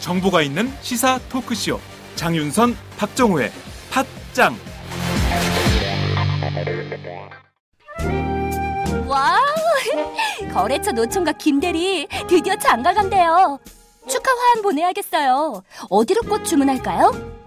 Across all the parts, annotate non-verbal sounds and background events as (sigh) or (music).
정보가 있는 시사 토크쇼 장윤선 박정호의 팟짱 와우! (laughs) 거래처 노총각 김대리 드디어 장가 간대요. 축하 화환 보내야겠어요. 어디로 꽃 주문할까요?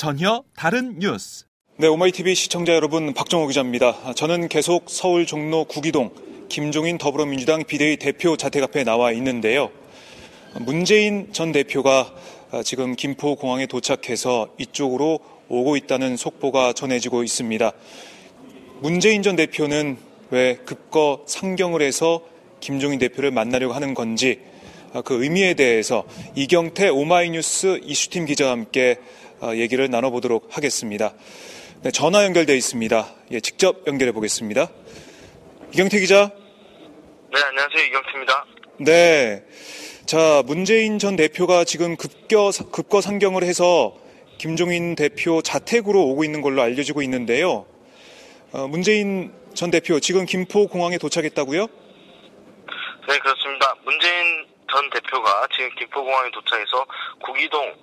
전혀 다른 뉴스. 네, 오마이TV 시청자 여러분, 박정호 기자입니다. 저는 계속 서울 종로 구기동 김종인 더불어민주당 비대위 대표 자택 앞에 나와 있는데요. 문재인 전 대표가 지금 김포공항에 도착해서 이쪽으로 오고 있다는 속보가 전해지고 있습니다. 문재인 전 대표는 왜 급거 상경을 해서 김종인 대표를 만나려고 하는 건지 그 의미에 대해서 이경태 오마이뉴스 이슈팀 기자와 함께 얘기를 나눠보도록 하겠습니다. 네, 전화 연결돼 있습니다. 예, 직접 연결해 보겠습니다. 이경태 기자. 네, 안녕하세요. 이경태입니다. 네. 자, 문재인 전 대표가 지금 급겨, 급거 상경을 해서 김종인 대표 자택으로 오고 있는 걸로 알려지고 있는데요. 어, 문재인 전 대표 지금 김포공항에 도착했다고요? 네, 그렇습니다. 문재인 전 대표가 지금 김포공항에 도착해서 구기동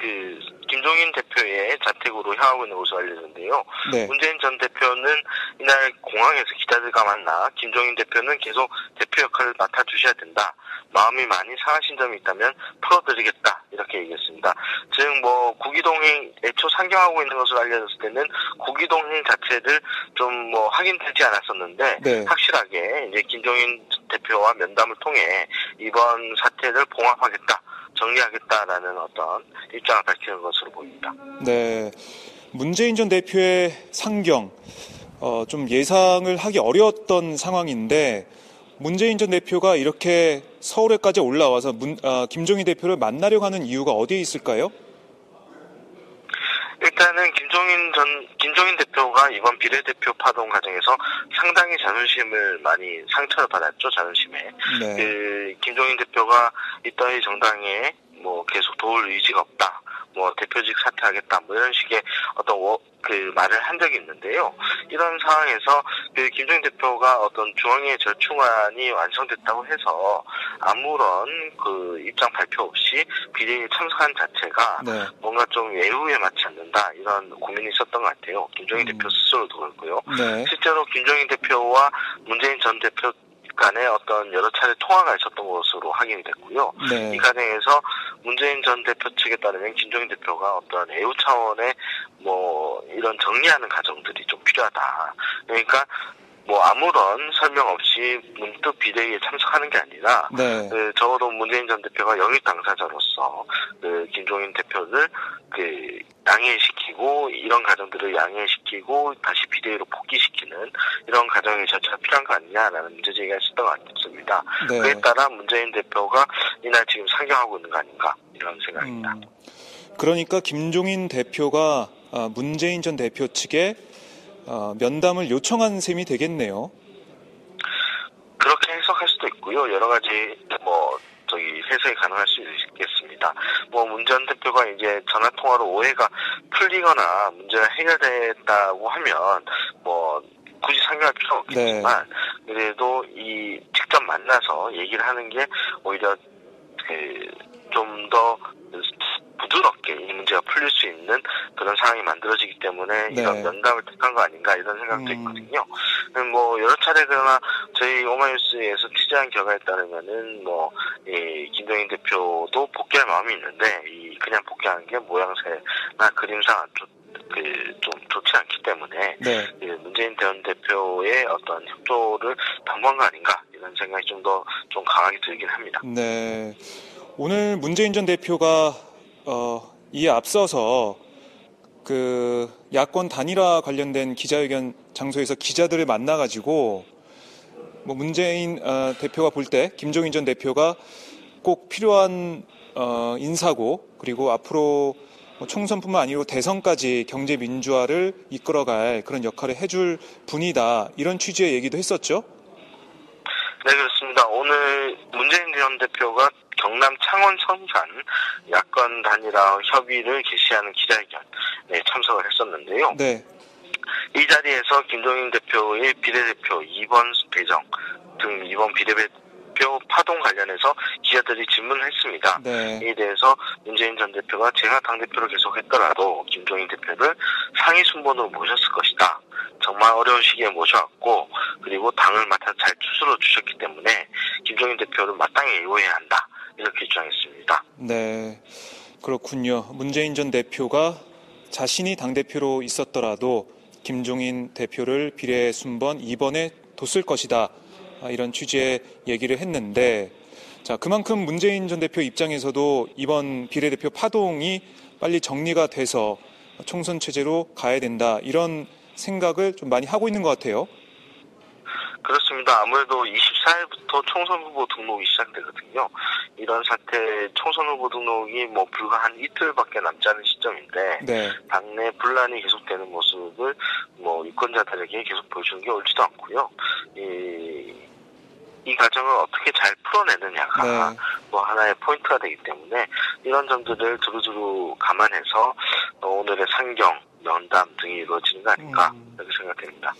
그 김종인 대표의 자택으로 향하고 있는 것으로 알려졌는데요. 네. 문재인 전 대표는 이날 공항에서 기자들과 만나 김종인 대표는 계속 대표 역할을 맡아주셔야 된다. 마음이 많이 상하신 점이 있다면 풀어드리겠다 이렇게 얘기했습니다. 즉 뭐 구기동행 애초 상경하고 있는 것으로 알려졌을 때는 구기동행 자체를 좀 뭐 확인되지 않았었는데 네. 확실하게 이제 김종인 대표와 면담을 통해 이번 사태를 봉합하겠다. 정리하겠다라는 어떤 입장을 밝히는 것으로 보입니다. 네. 문재인 전 대표의 상경, 어, 좀 예상을 하기 어려웠던 상황인데, 문재인 전 대표가 이렇게 서울에까지 올라와서 문, 아, 김종인 대표를 만나려고 하는 이유가 어디에 있을까요? 일단은 김종인 전 김종인 대표가 이번 비례대표 파동 과정에서 상당히 자존심을 많이 상처를 받았죠 자존심에. 네. 그 김종인 대표가 있던 이 정당에 뭐 계속 도울 의지가 없다. 뭐 대표직 사퇴하겠다. 뭐 이런 식의 어떤 워, 그 말을 한 적이 있는데요. 이런 상황에서 그 김종인 대표가 어떤 중앙의 절충안이 완성됐다고 해서 아무런 그 입장 발표 없이 비대위에 참석한 자체가 네. 뭔가 좀 외우에 맞지 않는다 이런 고민이 있었던 것 같아요. 김종인 음. 대표 스스로도 그렇고요. 네. 실제로 김종인 대표와 문재인 전 대표 간에 어떤 여러 차례 통화가 있었던 것으로 확인이 됐고요. 네. 이 과정에서 문재인 전 대표 측에 따르면 김종인 대표가 어떤 애우 차원의 뭐 이런 정리하는 과정들이 좀 필요하다. 그러니까 뭐 아무런 설명 없이 문득 비대위에 참석하는 게 아니라 네. 그 적어도 문재인 전 대표가 영입 당사자로서 그 김종인 대표를 그 양해시키고 이런 과정들을 양해시키고 다시 비대위로 복귀시키는 이런 과정의 절차가 필요한 거 아니냐라는 문제 제기가 있었던 것 같습니다. 네. 그에 따라 문재인 대표가 이날 지금 상경하고 있는 거 아닌가 이런 생각입니다. 음, 그러니까 김종인 대표가 아, 문재인 전 대표 측에 아, 면담을 요청한 셈이 되겠네요. 그렇게 해석할 수도 있고요. 여러 가지 뭐 저기 해석이 가능할 수 있겠습니다. 뭐문전 대표가 이제 전화 통화로 오해가 풀리거나 문제가 해결됐다고 하면 뭐 굳이 상경할 필요 없겠지만 그래도 이 직접 만나서 얘기를 하는 게 오히려 그 좀더 부드럽게 이 문제가 풀릴 수 있는 그런 상황이 만들어지기 때문에 네. 이런 면담을 택한 거 아닌가 이런 생각도 음. 있거든요. 뭐 여러 차례 그러나 저희 오마이뉴스에서 취재한 결과에 따르면은 뭐 이 김동인 대표도 복귀할 마음이 있는데 이 그냥 복귀하는 게 모양새나 그림상 그좀 좋지 않기 때문에 네. 그 문재인 전 대표의 어떤 협조를 당부한 거 아닌가 이런 생각이 좀 더좀 좀 강하게 들긴 합니다. 네. 오늘 문재인 전 대표가 어, 이에 앞서서 그 야권 단일화 관련된 기자회견 장소에서 기자들을 만나가지고 뭐 문재인 어, 대표가 볼 때 김종인 전 대표가 꼭 필요한 어, 인사고 그리고 앞으로 뭐 총선뿐만 아니고 대선까지 경제 민주화를 이끌어갈 그런 역할을 해줄 분이다 이런 취지의 얘기도 했었죠. 네 그렇습니다. 오늘 문재인 전 대표가 경남 창원 성산 야권 단일화 협의를 개시하는 기자회견에 참석을 했었는데요. 네. 이 자리에서 김종인 대표의 비례대표 2번 배정 등 2번 비례대표 대표 파동 관련해서 기자들이 질문을 했습니다. 네. 이에 대해서 문재인 전 대표가 제가 당대표를 계속했더라도 김종인 대표를 상위 순번으로 모셨을 것이다. 정말 어려운 시기에 모셔왔고 그리고 당을 맡아 잘 추스러 주셨기 때문에 김종인 대표를 마땅히 애호해야 한다. 이렇게 주장했습니다. 네. 그렇군요. 문재인 전 대표가 자신이 당대표로 있었더라도 김종인 대표를 비례 순번 2번에 뒀을 것이다. 아, 이런 취지의 얘기를 했는데 자 그만큼 문재인 전 대표 입장에서도 이번 비례대표 파동이 빨리 정리가 돼서 총선 체제로 가야 된다 이런 생각을 좀 많이 하고 있는 것 같아요. 그렇습니다. 아무래도 24일부터 총선 후보 등록이 시작되거든요. 이런 사태 총선 후보 등록이 뭐 불과 한 이틀밖에 남지 않은 시점인데 네. 당내 분란이 계속되는 모습을 뭐 유권자들에게 계속 보여주는 게 옳지도 않고요. 이, 이 과정을 어떻게 잘 풀어내느냐가 네. 뭐 하나의 포인트가 되기 때문에 이런 점들을 두루두루 감안해서 오늘의 상경, 면담 등이 이루어지는 거 아닐까 음. 이렇게 생각됩니다.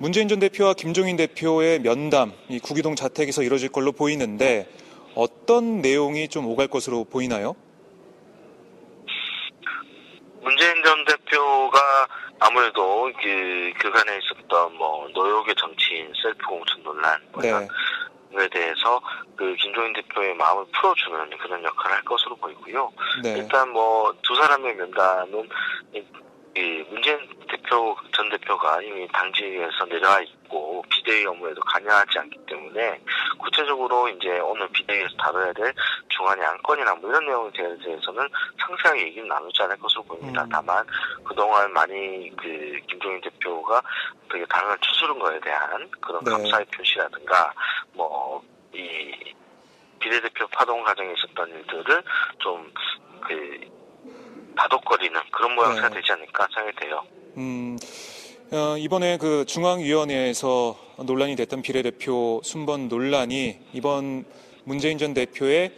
문재인 전 대표와 김종인 대표의 면담, 이 구기동 자택에서 이루어질 걸로 보이는데 어떤 내용이 좀 오갈 것으로 보이나요? 문재인 전 대표가 아무래도 그 그간에 있었던 뭐 노역의 정치인 셀프 공천 논란 뭐 네. 에 대해서 그 김종인 대표의 마음을 풀어주는 그런 역할을 할 것으로 보이고요. 네. 일단 뭐 두 사람의 면담은 이 문재인 대표 전 대표가 이미 당직에서 내려와 있고 비대위 업무에도 관여하지 않기 때문에 구체적으로 이제 오늘 비대위에서 다뤄야 될 중앙의 안건이나 뭐 이런 내용에 대해서는 상세하게 얘기는 나누지 않을 것으로 보입니다. 음. 다만 그동안 많이 그 김종인 대표가 되게 당을 추스른 거에 대한 그런 네. 감사의 표시라든가 뭐이 비례대표 파동 과정에 있었던 일들을 좀그 다독거리는 그런 모양새가 네. 되지 않을까 생각이 돼요. 음, 어, 이번에 그 중앙위원회에서 논란이 됐던 비례대표 순번 논란이 이번 문재인 전 대표의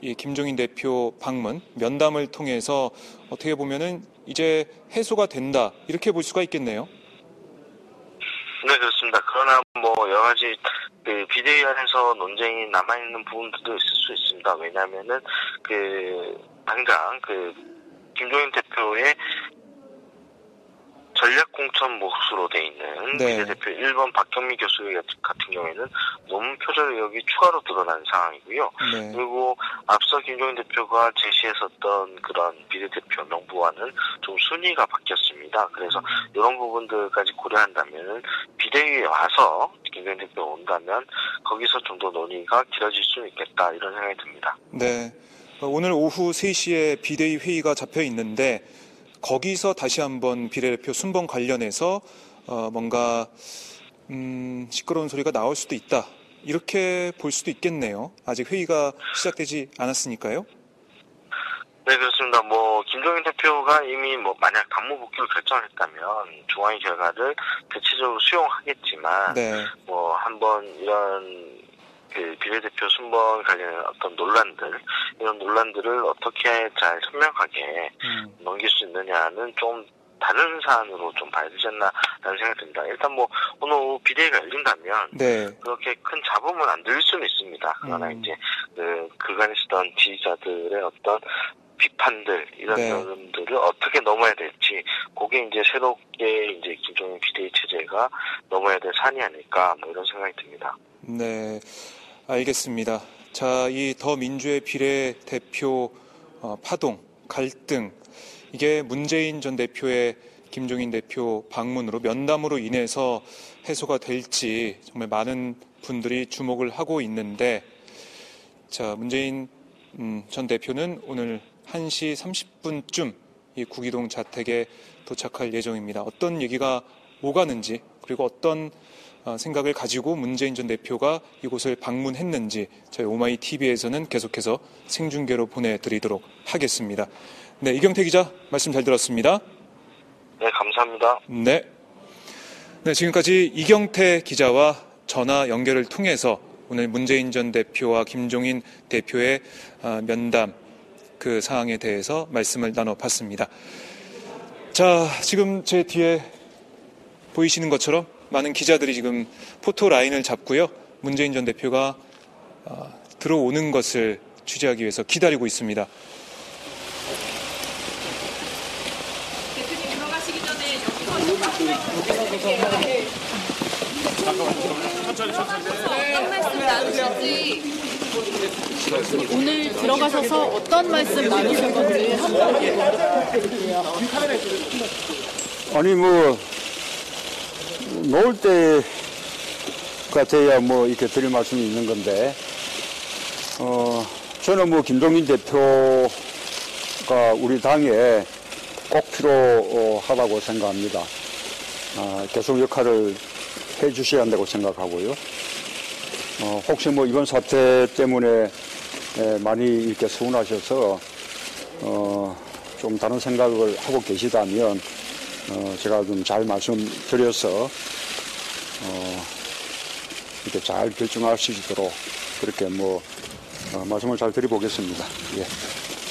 이 김종인 대표 방문 면담을 통해서 어떻게 보면은 이제 해소가 된다 이렇게 볼 수가 있겠네요. 네 그렇습니다. 그러나 뭐 여러 가지 그 비대위 안에서 논쟁이 남아 있는 부분들도 있을 수 있습니다. 왜냐하면은 그 당장 그 김종인 대표의 전략공천 몫으로 돼 있는 네. 비례대표 1번 박경미 교수 같은 경우에는 논문 표절 의혹이 추가로 드러난 상황이고요. 네. 그리고 앞서 김종인 대표가 제시했었던 그런 비례대표 명부와는 좀 순위가 바뀌었습니다. 그래서 음. 이런 부분들까지 고려한다면 비대위에 와서 김종인 대표 온다면 거기서 좀 더 논의가 길어질 수 있겠다 이런 생각이 듭니다. 네. 오늘 오후 3시에 비대위 회의가 잡혀 있는데 거기서 다시 한번 비례대표 순번 관련해서 어 뭔가 음 시끄러운 소리가 나올 수도 있다. 이렇게 볼 수도 있겠네요. 아직 회의가 시작되지 않았으니까요. 네, 그렇습니다. 뭐, 김종인 대표가 이미 뭐, 만약 당무 복귀를 결정했다면, 중앙위 결과를 대체적으로 수용하겠지만, 네. 뭐, 한번 이런 그 비례대표 순번 관련한 어떤 논란들 이런 논란들을 어떻게 잘 선명하게 음. 넘길 수 있느냐는 좀 다른 사안으로 좀 봐야 되지 않나라는 생각이 듭니다. 일단 뭐 오늘 오후 비대위가 열린다면 네. 그렇게 큰 잡음은 안 들릴 수는 있습니다. 그러나 음. 이제 그 그간 있었던 지지자들의 어떤 비판들 이런 네. 점들을 어떻게 넘어야 될지 그게 이제 새롭게 이제 김종인 비대위 체제가 넘어야 될 산이 아닐까 뭐 이런 생각이 듭니다. 네, 알겠습니다. 자, 이 더 민주의 비례 대표 어, 파동 갈등 이게 문재인 전 대표의 김종인 대표 방문으로 면담으로 인해서 해소가 될지 정말 많은 분들이 주목을 하고 있는데 자 문재인 음, 전 대표는 오늘 1시 30분쯤 이 구기동 자택에 도착할 예정입니다. 어떤 얘기가 오가는지 그리고 어떤 어, 생각을 가지고 문재인 전 대표가 이곳을 방문했는지 저희 오마이 TV에서는 계속해서 생중계로 보내드리도록 하겠습니다. 네, 이경태 기자 말씀 잘 들었습니다. 네, 감사합니다. 네. 네, 지금까지 이경태 기자와 전화 연결을 통해서 오늘 문재인 전 대표와 김종인 대표의 어, 면담 그 사항에 대해서 말씀을 나눠봤습니다. 자, 지금 제 뒤에 보이시는 것처럼 많은 기자들이 지금 포토 라인을 잡고요. 문재인 전 대표가 어, 들어오는 것을 취재하기 위해서 기다리고 있습니다. 오늘 들어가셔서 어떤 말씀 나누실 건지 한번 아니 뭐 놓을 때가 돼야 뭐 이렇게 드릴 말씀이 있는 건데 어 저는 뭐 김종인 대표가 우리 당에 꼭 필요하다고 생각합니다. 아, 계속 역할을 해 주셔야 한다고 생각하고요. 어, 혹시 뭐 이번 사태 때문에 에, 많이 이렇게 서운하셔서 어, 좀 다른 생각을 하고 계시다면 어, 제가 좀 잘 말씀드려서 어, 이렇게 잘 결정할 수 있도록 그렇게 뭐 어, 말씀을 잘 드려보겠습니다. 예.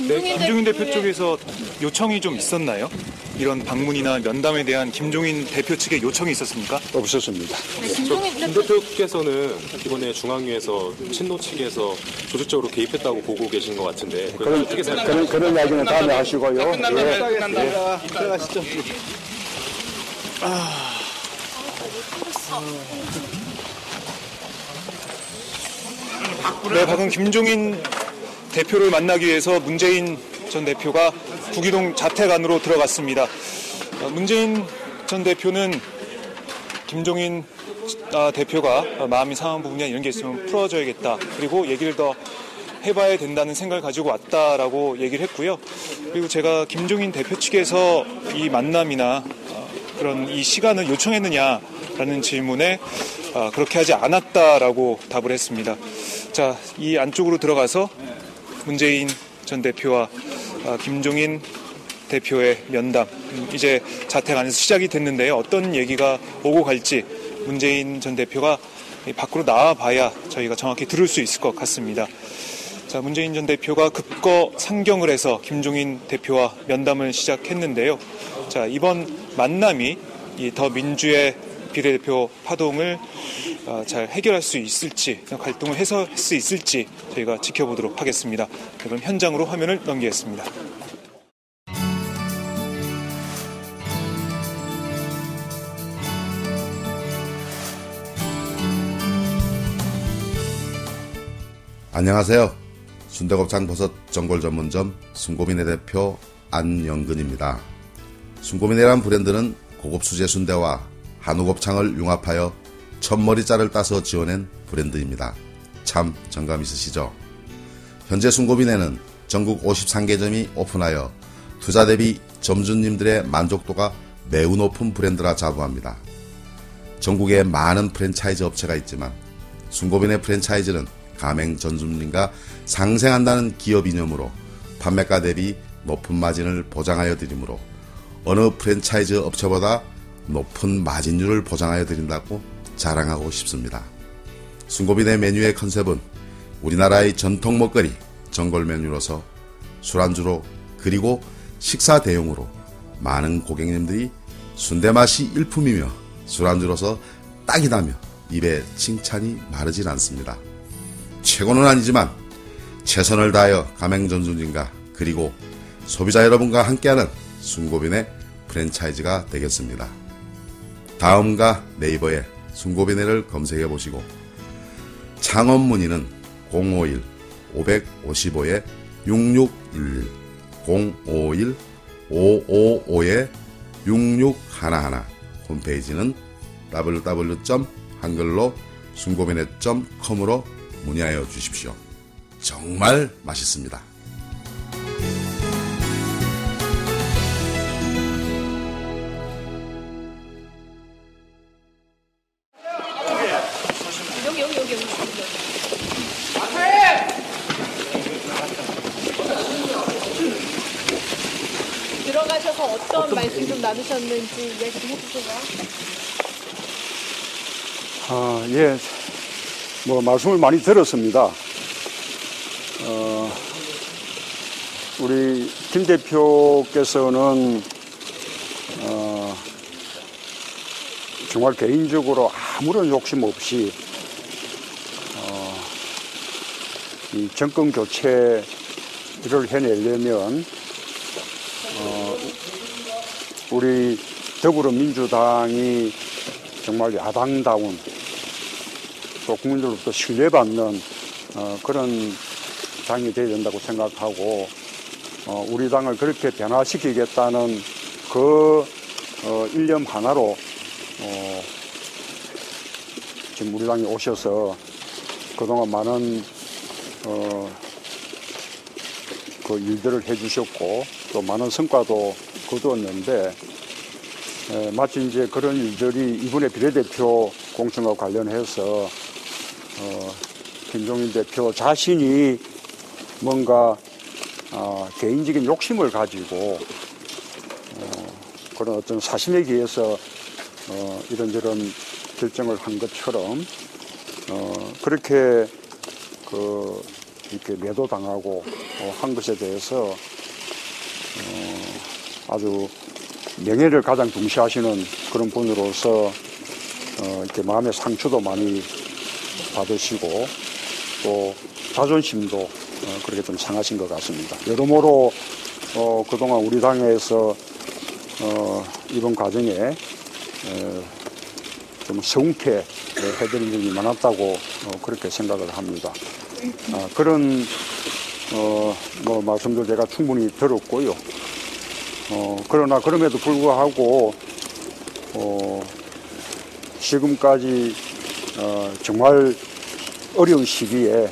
네, 김종인 대표 쪽에서 요청이 좀 있었나요? 이런 방문이나 면담에 대한 김종인 대표 측의 요청이 있었습니까? 없었습니다. 네, 김종인 김 대표께서는 이번에 중앙위에서 친노 측에서 조직적으로 개입했다고 보고 계신 것 같은데 그런, 어떻게 생각하세요? 그런, 그런 이야기는 다음에 하시고요. 끝난다, 예. 끝난다. 예. 들어가시죠. 아... 네, 방금 김종인 대표를 만나기 위해서 문재인 전 대표가 구기동 자택 안으로 들어갔습니다. 어, 문재인 전 대표는 김종인 아, 대표가 마음이 상한 부분이나 이런 게 있으면 풀어줘야겠다. 그리고 얘기를 더 해봐야 된다는 생각을 가지고 왔다라고 얘기를 했고요. 그리고 제가 김종인 대표 측에서 이 만남이나 어, 그런 이 시간을 요청했느냐라는 질문에 어, 그렇게 하지 않았다라고 답을 했습니다. 자, 이 안쪽으로 들어가서 문재인 전 대표와 아, 김종인 대표의 면담 이제 자택 안에서 시작이 됐는데요. 어떤 얘기가 오고 갈지 문재인 전 대표가 밖으로 나와 봐야 저희가 정확히 들을 수 있을 것 같습니다. 자, 문재인 전 대표가 급거 상경을 해서 김종인 대표와 면담을 시작했는데요. 자, 이번 만남이 더 민주의 비례대표 파동을 어, 잘 해결할 수 있을지 갈등을 해소할 수 있을지 저희가 지켜보도록 하겠습니다. 그럼 현장으로 화면을 넘기겠습니다. 안녕하세요. 순대곱창 버섯 전골 전문점 순고민의 대표 안영근입니다. 순고민이란 브랜드는 고급 수제 순대와 한우 곱창을 융합하여 첫머리자를 따서 지어낸 브랜드입니다. 참 정감 있으시죠? 현재 순고빈에는 전국 53개점이 오픈하여 투자 대비 점주님들의 만족도가 매우 높은 브랜드라 자부합니다. 전국에 많은 프랜차이즈 업체가 있지만 순고빈의 프랜차이즈는 가맹 전주님과 상생한다는 기업 이념으로 판매가 대비 높은 마진을 보장하여 드리므로 어느 프랜차이즈 업체보다 높은 마진율을 보장하여 드린다고 자랑하고 싶습니다. 순고빈의 메뉴의 컨셉은 우리나라의 전통 먹거리 전골 메뉴로서 술안주로 그리고 식사 대용으로 많은 고객님들이 순대 맛이 일품이며 술안주로서 딱이다며 입에 칭찬이 마르질 않습니다. 최고는 아니지만 최선을 다하여 가맹전순진과 그리고 소비자 여러분과 함께하는 순고빈의 프랜차이즈가 되겠습니다. 다음과 네이버에 순고빈회를 검색해 보시고 창업 문의는 051 555에 6611 051 555에 6611 홈페이지는 www. 순고빈회.com으로 문의하여 주십시오. 정말 맛있습니다. 말씀 좀 나누셨는지 이야기 좀 해주세요. 아, 예. 뭐, 말씀을 많이 들었습니다. 어, 우리 김 대표께서는, 어, 정말 개인적으로 아무런 욕심 없이, 어, 이 정권 교체를 해내려면, 어, 우리 더불어민주당이 정말 야당다운 또 국민들로부터 신뢰받는 어, 그런 당이 되어야 된다고 생각하고 어, 우리 당을 그렇게 변화시키겠다는 그 어, 일념 하나로 어, 지금 우리 당에 오셔서 그동안 많은 어, 그 일들을 해주셨고 또 많은 성과도 거두었는데 에, 마치 이제 그런 일들이 이번에 비례대표 공천과 관련해서 어, 김종인 대표 자신이 뭔가 어, 개인적인 욕심을 가지고 어, 그런 어떤 사심에 기해서 어, 이런저런 결정을 한 것처럼 어, 그렇게 그 이렇게 매도당하고 어, 한 것에 대해서 어, 아주 명예를 가장 중시하시는 그런 분으로서 어, 이렇게 마음의 상처도 많이 받으시고 또 자존심도 어, 그렇게 좀 상하신 것 같습니다. 여러모로 어, 그동안 우리 당에서 어, 이번 과정에 어, 좀 성쾌 해드린 적이 많았다고 어, 그렇게 생각을 합니다. 아, 그런 어, 뭐 말씀도 제가 충분히 들었고요. 어, 그러나 그럼에도 불구하고 어, 지금까지 어, 정말 어려운 시기에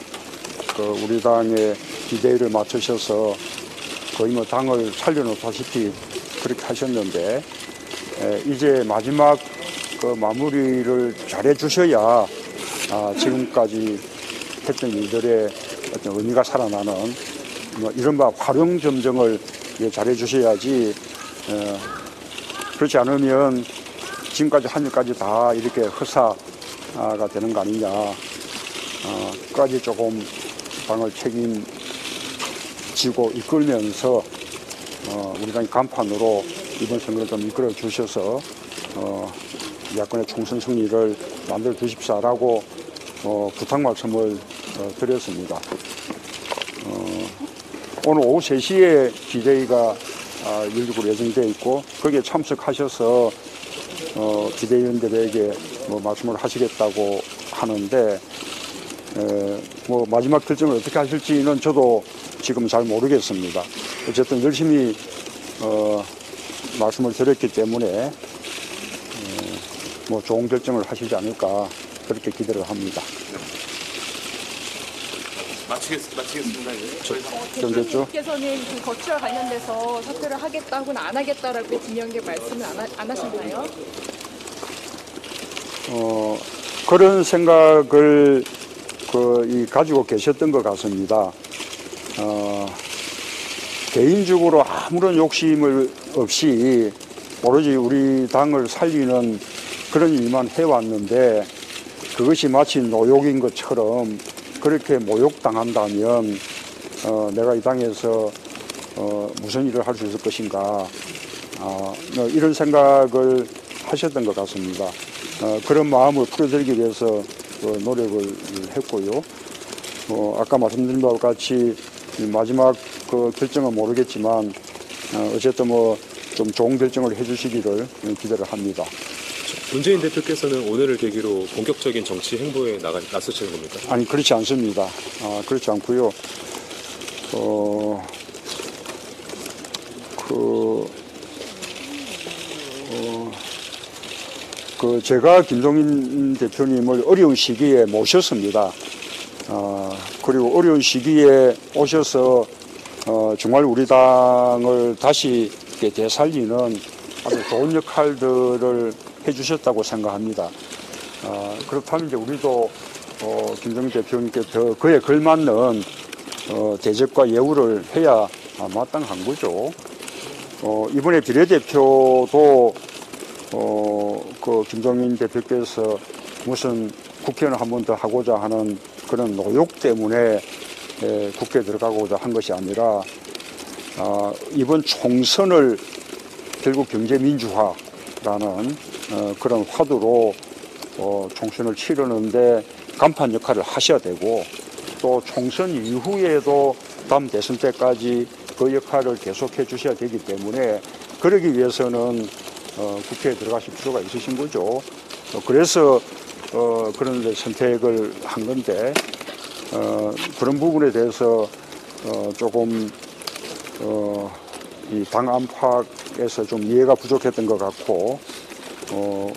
그 우리 당의 기대를 맞추셔서 거의 뭐 당을 살려놓다시피 그렇게 하셨는데 에, 이제 마지막 그 마무리를 잘해 주셔야 아, 지금까지 했던 일들의 어떤 의미가 살아나는 뭐 이른바 활용 점정을 예, 잘해 주셔야지 어, 그렇지 않으면 지금까지 한 일까지 다 이렇게 허사가 되는 거 아니냐 어, 까지 조금 당을 책임지고 이끌면서 어, 우리 당의 간판으로 이번 선거를 좀 이끌어 주셔서 어, 야권의 총선 승리를 만들어 주십사라고 어, 부탁 말씀을 어, 드렸습니다. 어, 오늘 오후 3시에 기대위가 아, 열리고 예정되어 있고 거기에 참석하셔서 어, 기대위원들에게 뭐 말씀을 하시겠다고 하는데 에, 뭐 마지막 결정을 어떻게 하실지는 저도 지금 잘 모르겠습니다. 어쨌든 열심히 어, 말씀을 드렸기 때문에 에, 뭐 좋은 결정을 하시지 않을까 그렇게 기대를 합니다. 마치겠, 마치겠습니다. 됐죠? 대표님께서는 그 거취와 관련돼서 사퇴를 하겠다고는 안 하겠다라고 분명하게 말씀을 안, 하, 안 하셨나요? 어, 그런 생각을 그, 이, 가지고 계셨던 것 같습니다. 어, 개인적으로 아무런 욕심을 없이 오로지 우리 당을 살리는 그런 일만 해왔는데 그것이 마치 노욕인 것처럼 그렇게 모욕당한다면 어, 내가 이 당에서 어, 무슨 일을 할 수 있을 것인가 어, 뭐 이런 생각을 하셨던 것 같습니다. 어, 그런 마음을 풀어드리기 위해서 어, 노력을 했고요. 어, 아까 말씀드린 바와 같이 이 마지막 그 결정은 모르겠지만 어, 어쨌든 뭐 좀 좋은 결정을 해주시기를 기대를 합니다. 문재인 대표께서는 오늘을 계기로 본격적인 정치 행보에 나가, 나서시는 겁니까? 아니 그렇지 않습니다. 아, 그렇지 않고요. 어, 그, 어, 그 제가 김종인 대표님을 어려운 시기에 모셨습니다. 어, 그리고 어려운 시기에 오셔서 어, 정말 우리 당을 다시 되살리는 아주 좋은 역할들을 해주셨다고 생각합니다. 어, 그렇다면 이제 우리도 어, 김정인 대표님께 더 그에 걸맞는 어, 대접과 예우를 해야 마땅한 거죠. 어, 이번에 비례대표도 어, 그 김종인 대표께서 무슨 국회의원 한번 더 하고자 하는 그런 노욕 때문에 에, 국회에 들어가고자 한 것이 아니라 어, 이번 총선을 결국 경제민주화라는 어, 그런 화두로 어, 총선을 치르는데 간판 역할을 하셔야 되고 또 총선 이후에도 다음 대선 때까지 그 역할을 계속해 주셔야 되기 때문에 그러기 위해서는 어, 국회에 들어가실 필요가 있으신 거죠. 어, 그래서 어, 그런 데 선택을 한 건데 어, 그런 부분에 대해서 어, 조금 어, 이 당 안팎에서 좀 이해가 부족했던 것 같고 어,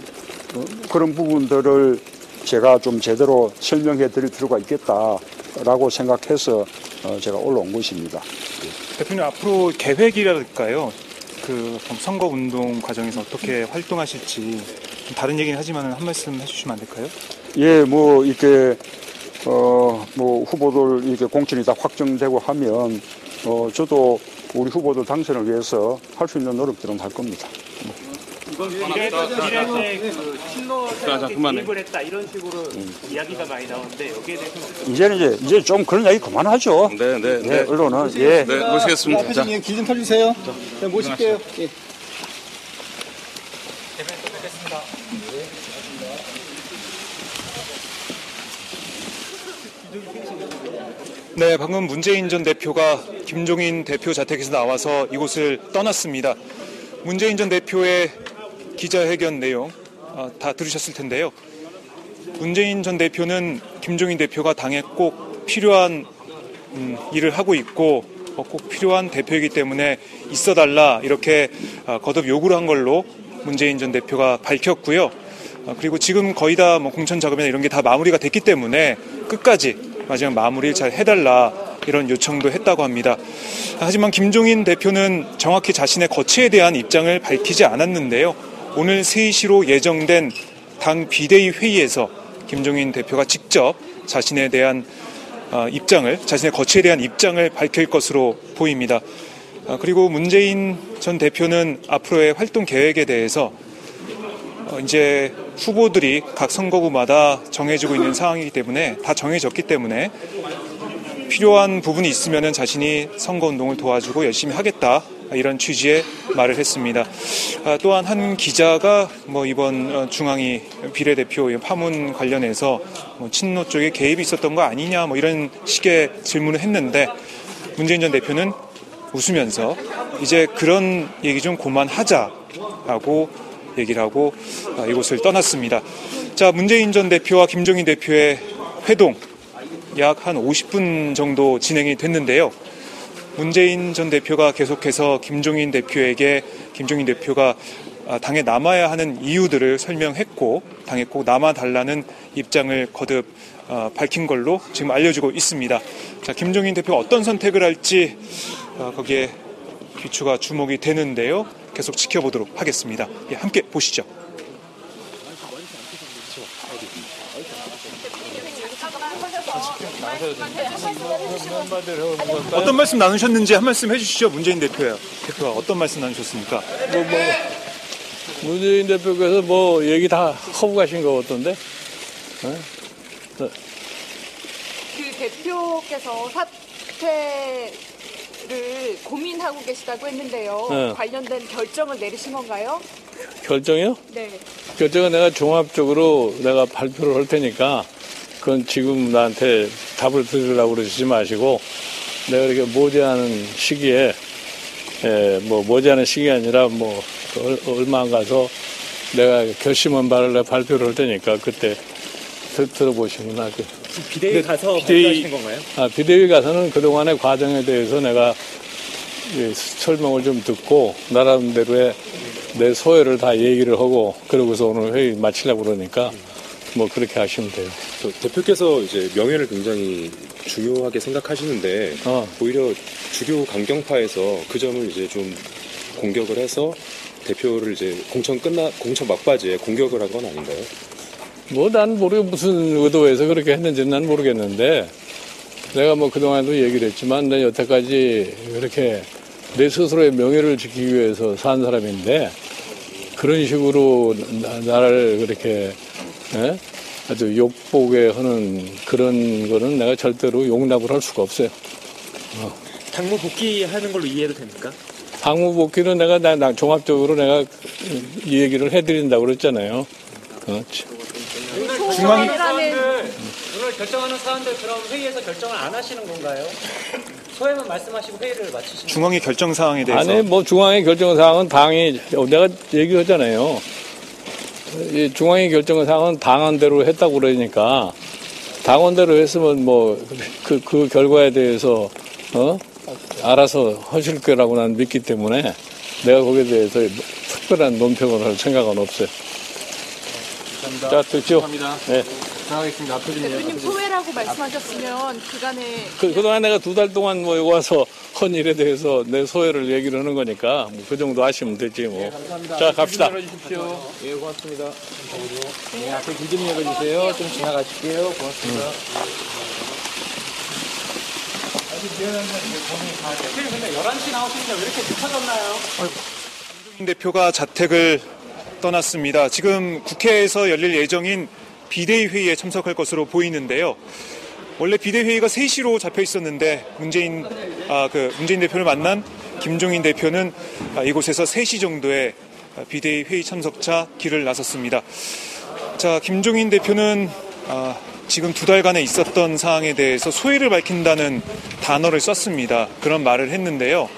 어, 그런 부분들을 제가 좀 제대로 설명해 드릴 필요가 있겠다라고 생각해서 어, 제가 올라온 것입니다. 대표님 앞으로 계획이랄까요? 그 선거 운동 과정에서 어떻게 활동하실지 다른 얘기는 하지만 한 말씀 해주시면 안 될까요? 예, 뭐 이렇게 어 뭐 후보들 이렇게 공천이 다 확정되고 하면 어 저도 우리 후보들 당선을 위해서 할 수 있는 노력들은 할 겁니다. 비례 때그 친노 세력이 개입을 했다 이런 식으로 음. 이야기가 많이 나오는데 여기에 대해서 이제는 이제 이제 좀 그런 이야기 그만하죠. 네, 네, 네. 언론은 예. 네, 모시겠습니다. 네, 회장님 길좀 펴주세요. 네, 모실게요. 예. 네, 방금 문재인 전 대표가 김종인 대표 자택에서 나와서 이곳을 떠났습니다. 문재인 전 대표의 기자회견 내용 어, 다 들으셨을 텐데요. 문재인 전 대표는 김종인 대표가 당에 꼭 필요한 음, 일을 하고 있고 어, 꼭 필요한 대표이기 때문에 있어달라 이렇게 어, 거듭 요구를 한 걸로 문재인 전 대표가 밝혔고요. 어, 그리고 지금 거의 다 뭐 공천 작업이나 이런 게 다 마무리가 됐기 때문에 끝까지 마지막 마무리를 잘 해달라 이런 요청도 했다고 합니다. 하지만 김종인 대표는 정확히 자신의 거취에 대한 입장을 밝히지 않았는데요. 오늘 3시로 예정된 당 비대위 회의에서 김종인 대표가 직접 자신에 대한 어, 입장을 자신의 거취에 대한 입장을 밝힐 것으로 보입니다. 어, 그리고 문재인 전 대표는 앞으로의 활동 계획에 대해서 어, 이제 후보들이 각 선거구마다 정해지고 있는 상황이기 때문에 다 정해졌기 때문에 필요한 부분이 있으면 자신이 선거 운동을 도와주고 열심히 하겠다 이런 취지의 말을 했습니다. 아, 또한 한 기자가 뭐 이번 어, 중앙위 비례대표 파문 관련해서 뭐 친노 쪽에 개입이 있었던 거 아니냐 뭐 이런 식의 질문을 했는데 문재인 전 대표는 웃으면서 이제 그런 얘기 좀 그만하자라고 얘기를 하고 아, 이곳을 떠났습니다. 자, 문재인 전 대표와 김종인 대표의 회동 약 한 50분 정도 진행이 됐는데요. 문재인 전 대표가 계속해서 김종인 대표에게 김종인 대표가 아, 당에 남아야 하는 이유들을 설명했고 당에 꼭 남아달라는 입장을 거듭 아, 밝힌 걸로 지금 알려지고 있습니다. 자, 김종인 대표가 어떤 선택을 할지 거기에 귀추가 주목이 되는데요. 계속 지켜보도록 하겠습니다. 예, 함께 보시죠. 어떤 말씀 나누셨는지 한 말씀 해주시죠. 문재인 대표요. 대표가 어떤 말씀 나누셨습니까? 뭐, 뭐, 문재인 대표께서 뭐 얘기 다 하고 가신 거 같던데? 네? 그 대표께서 사퇴 를 고민하고 계시다고 했는데요. 네. 관련된 결정을 내리신 건가요? 결정이요? 네. 결정은 내가 종합적으로 내가 발표를 할 테니까 그건 지금 나한테 답을 드리려고 그러지 마시고 내가 이렇게 모자하는 시기에 예, 뭐 모자하는 시기 아니라 뭐 얼마 안 가서 내가 결심한 바를 발표를 할 테니까 그때 들, 들어보시면 알게. 비대위 가서 비대위, 발표하신 건가요? 아, 비대위 가서는 그 동안의 과정에 대해서 내가 예, 설명을 좀 듣고 나름대로의 내 소회를 다 얘기를 하고 그러고서 오늘 회의 마치려고 그러니까 뭐 그렇게 하시면 돼요. 대표께서 이제 명예를 굉장히 중요하게 생각하시는데 어. 오히려 주류 강경파에서 그 점을 이제 좀 공격을 해서 대표를 이제 공천 끝나 공천 막바지에 공격을 한 건 아닌가요? 뭐 난 모르 무슨 의도에서 그렇게 했는지는 난 모르겠는데 내가 뭐 그동안도 얘기를 했지만 내 여태까지 그렇게 내 스스로의 명예를 지키기 위해서 산 사람인데 그런 식으로 나, 를 그렇게 예? 아주 욕보게 하는 그런 거는 내가 절대로 용납을 할 수가 없어요. 어. 당무 복귀하는 걸로 이해도 됩니까? 당무 복귀는 내가 나, 나 종합적으로 내가 이 얘기를 해드린다고 그랬잖아요. 어, 중앙이 오늘 결정하는 사안들 그럼 회의에서 결정을 안 하시는 건가요? 소회만 말씀하시고 회의를 마치시는 중앙의 결정 사항에 대해서 아니 뭐 중앙의 결정 사항은 당이 내가 얘기하잖아요. 이 중앙의 결정 사항은 당원대로 했다고 그러니까 당원대로 했으면 뭐그 그 결과에 대해서 어 알아서 하실 거라고 난 믿기 때문에 내가 거기에 대해서 특별한 논평을 할 생각은 없어요. 감사합니다. 자, 듣죠. 감사합니다. 네. 나가겠습니다. 대표님 소외라고 말씀하셨으면 그간에 그, 그동안 내가 두 달 동안 뭐 와서 (laughs) 헌 일에 대해서 내 소회를 얘기를 하는 거니까 뭐 그 정도 하시면 되지 뭐. 네, 감사합니다. 자, 갑시다. 열어주십시오. 예, 고맙습니다. 네, 앞에 길 좀 열어주세요. 좀 지나가실게요. 고맙습니다. 대표님 근데 11시 나오시니까 왜 이렇게 늦어졌나요? 대표가 자택을 떠났습니다. 지금 국회에서 열릴 예정인 비대위 회의에 참석할 것으로 보이는데요. 원래 비대회의가 3시로 잡혀 있었는데 문재인 아, 그 문재인 대표를 만난 김종인 대표는 아, 이곳에서 3시 정도에 비대위 회의 참석차 길을 나섰습니다. 자, 김종인 대표는 아, 지금 두 달간에 있었던 사항에 대해서 소회를 밝힌다는 단어를 썼습니다. 그런 말을 했는데요.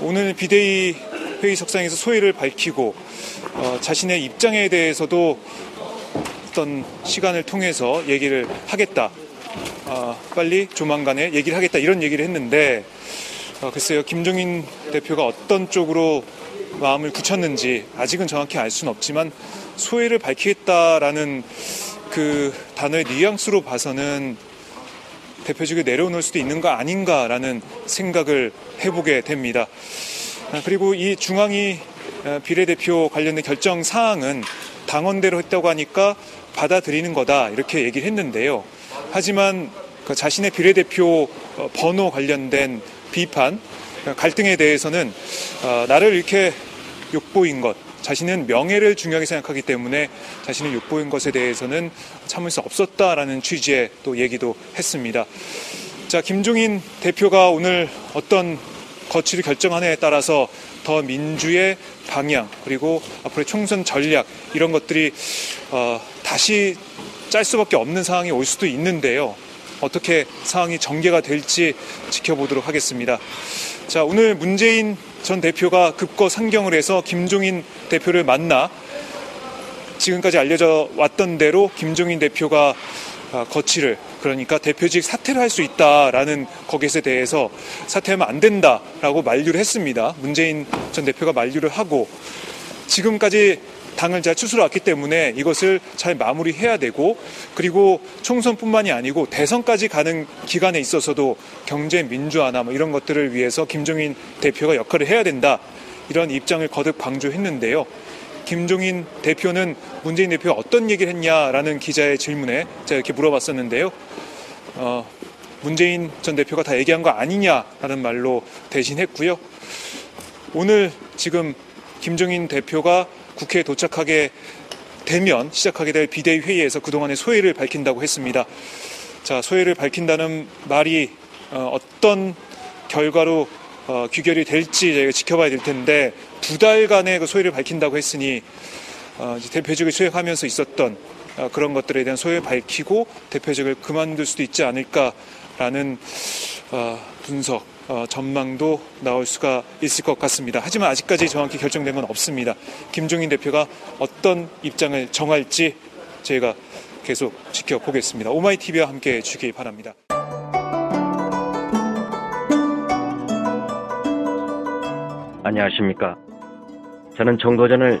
오늘 비대위 회의석상에서 소회를 밝히고 어, 자신의 입장에 대해서도 어떤 시간을 통해서 얘기를 하겠다. 어, 빨리 조만간에 얘기를 하겠다. 이런 얘기를 했는데 어, 글쎄요. 김종인 대표가 어떤 쪽으로 마음을 굳혔는지 아직은 정확히 알 수는 없지만 소회를 밝히겠다라는 그 단어의 뉘앙스로 봐서는 대표직을 내려놓을 수도 있는 거 아닌가라는 생각을 해보게 됩니다. 아, 그리고 이 중앙이 어, 비례대표 관련된 결정 사항은 당원대로 했다고 하니까 받아들이는 거다 이렇게 얘기를 했는데요. 하지만 그 자신의 비례대표 어, 번호 관련된 비판, 갈등에 대해서는 어, 나를 이렇게 욕보인 것, 자신은 명예를 중요하게 생각하기 때문에 자신을 욕보인 것에 대해서는 참을 수 없었다라는 취지의 또 얘기도 했습니다. 자, 김종인 대표가 오늘 어떤 거취를 결정하느냐에 따라서 더 민주의 방향 그리고 앞으로의 총선 전략 이런 것들이 어, 다시 짤 수밖에 없는 상황이 올 수도 있는데요. 어떻게 상황이 전개가 될지 지켜보도록 하겠습니다. 자, 오늘 문재인 전 대표가 급거 상경을 해서 김종인 대표를 만나 지금까지 알려져 왔던 대로 김종인 대표가 아, 거취를 그러니까 대표직 사퇴를 할 수 있다라는 거기에 대해서 사퇴하면 안 된다라고 만류를 했습니다. 문재인 전 대표가 만류를 하고 지금까지 당을 잘 추스러 왔기 때문에 이것을 잘 마무리해야 되고 그리고 총선뿐만이 아니고 대선까지 가는 기간에 있어서도 경제 민주화나 뭐 이런 것들을 위해서 김종인 대표가 역할을 해야 된다 이런 입장을 거듭 강조했는데요. 김종인 대표는 문재인 대표가 어떤 얘기를 했냐라는 기자의 질문에 제가 이렇게 물어봤었는데요. 어, 문재인 전 대표가 다 얘기한 거 아니냐라는 말로 대신했고요. 오늘 지금 김종인 대표가 국회에 도착하게 되면 시작하게 될 비대위 회의에서 그동안의 소회를 밝힌다고 했습니다. 자, 소회를 밝힌다는 말이 어, 어떤 결과로 어, 귀결이 될지 저희가 지켜봐야 될 텐데 두 달간의 그 소회를 밝힌다고 했으니 어, 대표직을 수행하면서 있었던 어, 그런 것들에 대한 소회를 밝히고 대표직을 그만둘 수도 있지 않을까 라는 어, 분석, 어, 전망도 나올 수가 있을 것 같습니다. 하지만 아직까지 정확히 결정된 건 없습니다. 김종인 대표가 어떤 입장을 정할지 저희가 계속 지켜보겠습니다. 오마이TV와 함께 주기 바랍니다. 안녕하십니까. 저는 정도전을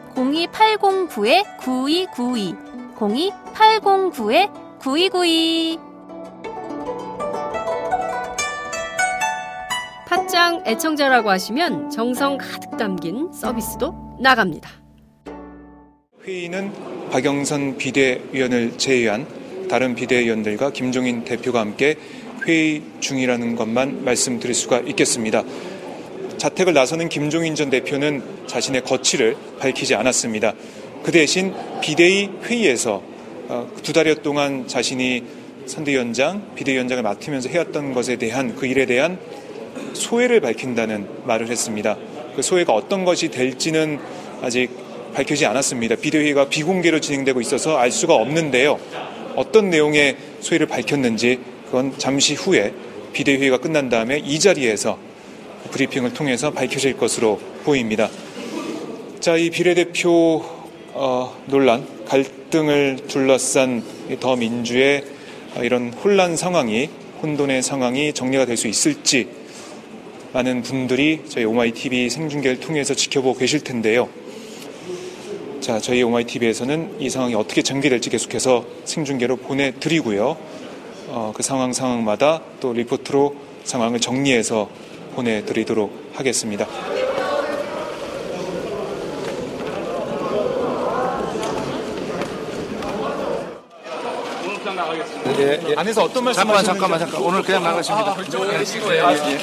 02809-9292 02809-9292 팟짱 애청자라고 하시면 정성 가득 담긴 서비스도 나갑니다. 회의는 박영선 비대위원을 제외한 다른 비대위원들과 김종인 대표가 함께 회의 중이라는 것만 말씀드릴 수가 있겠습니다. 자택을 나서는 김종인 전 대표는 자신의 거취를 밝히지 않았습니다. 그 대신 비대위 회의에서 어, 두 달여 동안 자신이 선대위원장, 비대위원장을 맡으면서 해왔던 것에 대한 그 일에 대한 소회를 밝힌다는 말을 했습니다. 그 소회가 어떤 것이 될지는 아직 밝혀지지 않았습니다. 비대위가 비공개로 진행되고 있어서 알 수가 없는데요. 어떤 내용의 소회를 밝혔는지 그건 잠시 후에 비대위가 끝난 다음에 이 자리에서 브리핑을 통해서 밝혀질 것으로 보입니다. 자, 이 비례대표 어, 논란, 갈등을 둘러싼 더 민주의 이런 혼란 상황이 혼돈의 상황이 정리가 될 수 있을지 많은 분들이 저희 오마이TV 생중계를 통해서 지켜보고 계실 텐데요. 자, 저희 오마이TV에서는 이 상황이 어떻게 전개될지 계속해서 생중계로 보내드리고요. 어, 그 상황 상황마다 또 리포트로 상황을 정리해서 보내드리도록 하겠습니다. 예, 예. 안에서 어떤 말씀 잠깐만 잠깐만 잠깐 오늘 그냥 나가십니다. 아, 예.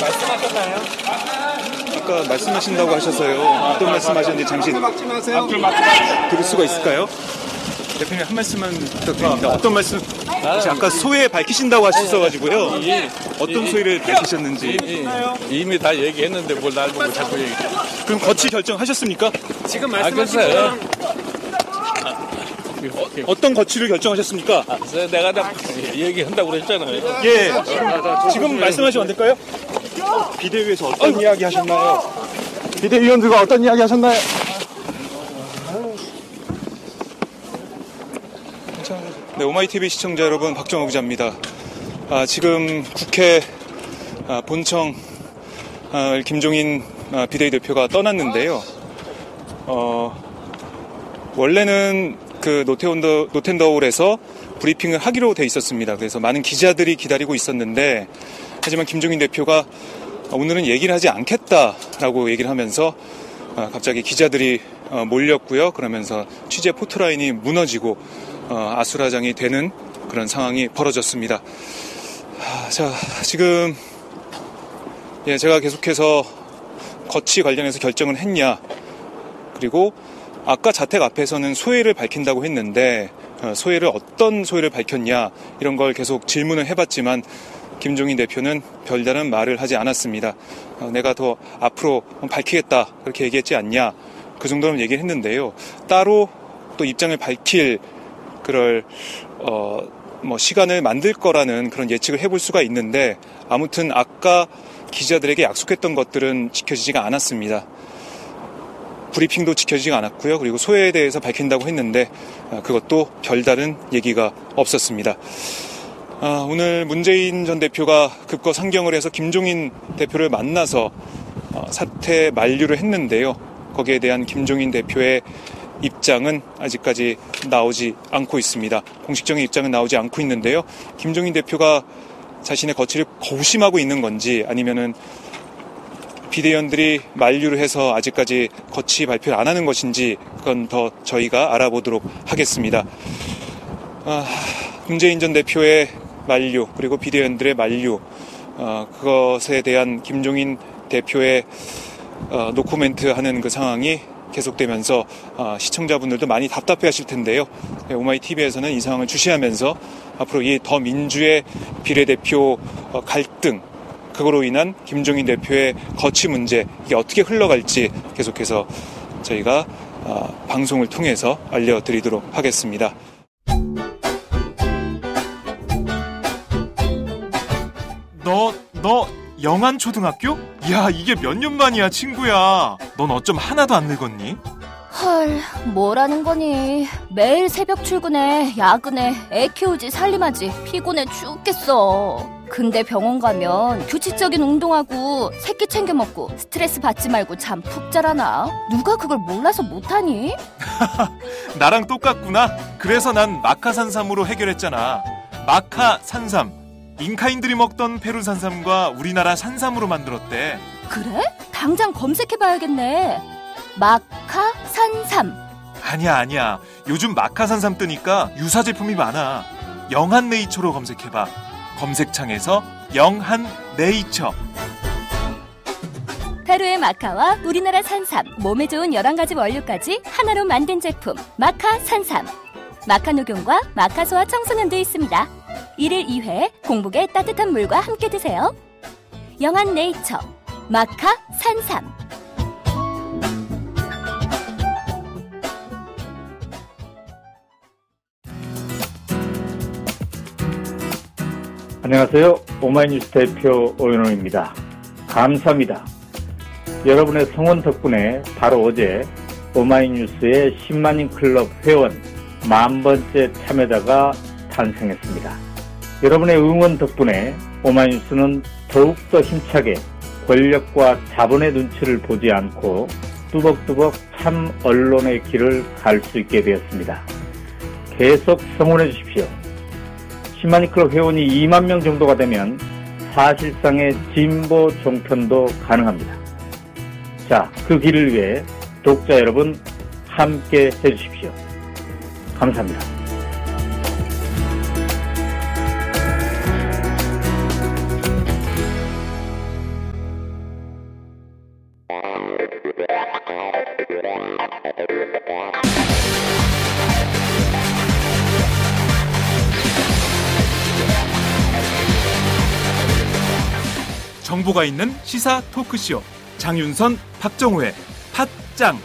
말씀하셨나요? 아까 말씀하신다고 하셔서요. 어떤 말씀하셨는지 잠시 들을 수가 있을까요? 대표님 한 말씀만 부탁드립니다. 어떤 말씀? 아까 소회 밝히신다고 하셨어가지고요. 어떤 소회를 밝히셨는지. 이미 다 얘기했는데 뭘 날 보고 자꾸 얘기. 그럼 거치 결정하셨습니까? 지금 아, 말씀하신 글쎄요. 어떤 거치를 결정하셨습니까? 아, 내가 다 얘기한다고 그랬잖아요. 예. 지금 말씀하시면 안 될까요? 비대위에서 어떤 이야기 하셨나요? 비대위원들과 어떤 이야기 하셨나요? 네, 오마이TV 시청자 여러분, 박정호 기자입니다. 아, 지금 국회 아, 본청 아, 김종인 아, 비대위 대표가 떠났는데요. 어, 원래는 그 노태운더, 노텐더홀에서 브리핑을 하기로 돼 있었습니다. 그래서 많은 기자들이 기다리고 있었는데, 하지만 김종인 대표가 오늘은 얘기를 하지 않겠다라고 얘기를 하면서 아, 갑자기 기자들이 어, 몰렸고요. 그러면서 취재 포트라인이 무너지고 어, 아수라장이 되는 그런 상황이 벌어졌습니다. 자, 지금 예, 제가 계속해서 거치 관련해서 결정을 했냐, 그리고 아까 자택 앞에서는 소회를 밝힌다고 했는데 어, 소회를 어떤 소회를 밝혔냐 이런 걸 계속 질문을 해봤지만 김종인 대표는 별다른 말을 하지 않았습니다. 어, 내가 더 앞으로 밝히겠다 그렇게 얘기했지 않냐 그 정도는 얘기를 했는데요. 따로 또 입장을 밝힐 그럴 어, 뭐 시간을 만들 거라는 그런 예측을 해볼 수가 있는데 아무튼 아까 기자들에게 약속했던 것들은 지켜지지가 않았습니다. 브리핑도 지켜지지 않았고요. 그리고 소회에 대해서 밝힌다고 했는데 아, 그것도 별다른 얘기가 없었습니다. 아, 오늘 문재인 전 대표가 급거 상경을 해서 김종인 대표를 만나서 어, 사태 만류를 했는데요. 거기에 대한 김종인 대표의 입장은 아직까지 나오지 않고 있습니다. 공식적인 입장은 나오지 않고 있는데요. 김종인 대표가 자신의 거취를 고심하고 있는 건지 아니면은 비대위원들이 만류를 해서 아직까지 거치 발표를 안 하는 것인지 그건 더 저희가 알아보도록 하겠습니다. 아, 문재인 전 대표의 만류 그리고 비대위원들의 만류 어, 그것에 대한 김종인 대표의 어, 노코멘트 하는 그 상황이 계속되면서 어, 시청자분들도 많이 답답해 하실 텐데요. 네, 오마이 TV에서는 이 상황을 주시하면서 앞으로 이 더 민주의 비례대표 어, 갈등 그거로 인한 김종인 대표의 거취 문제 이게 어떻게 흘러갈지 계속해서 저희가 어, 방송을 통해서 알려드리도록 하겠습니다. 너, 너 영안 초등학교? 야, 이게 몇 년 만이야, 친구야. 넌 어쩜 하나도 안 늙었니? 헐, 뭐라는 거니. 매일 새벽 출근해, 야근해, 애 키우지, 살림하지, 피곤해 죽겠어. 근데 병원 가면 규칙적인 운동하고 새끼 챙겨 먹고 스트레스 받지 말고 잠 푹 자라나? 누가 그걸 몰라서 못하니? (laughs) 나랑 똑같구나. 그래서 난 마카산삼으로 해결했잖아. 마카산삼. 잉카인들이 먹던 페루 산삼과 우리나라 산삼으로 만들었대. 그래? 당장 검색해봐야겠네. 마카 산삼. 아니야, 아니야. 요즘 마카 산삼 뜨니까 유사 제품이 많아. 영한 네이처로 검색해봐. 검색창에서 영한 네이처. 페루의 마카와 우리나라 산삼, 몸에 좋은 11가지 원료까지 하나로 만든 제품 마카 산삼. 마카 녹용과 마카 소와 청소년도 있습니다. 1일 2회 공복에 따뜻한 물과 함께 드세요. 영한 네이처 마카 산삼 안녕하세요. 오마이뉴스 대표 오연호입니다. 감사합니다. 여러분의 성원 덕분에 바로 어제 오마이뉴스의 10만인 클럽 회원 만 번째 참여자가 탄생했습니다. 여러분의 응원 덕분에 오마이뉴스는 더욱더 힘차게 권력과 자본의 눈치를 보지 않고 뚜벅뚜벅 참 언론의 길을 갈 수 있게 되었습니다. 계속 성원해 주십시오. 시마니클럽 회원이 2만 명 정도가 되면 사실상의 진보 종편도 가능합니다. 자, 그 길을 위해 독자 여러분 함께 해주십시오. 감사합니다. 정보가 있는 시사 토크쇼. 장윤선 박정우의 팟짱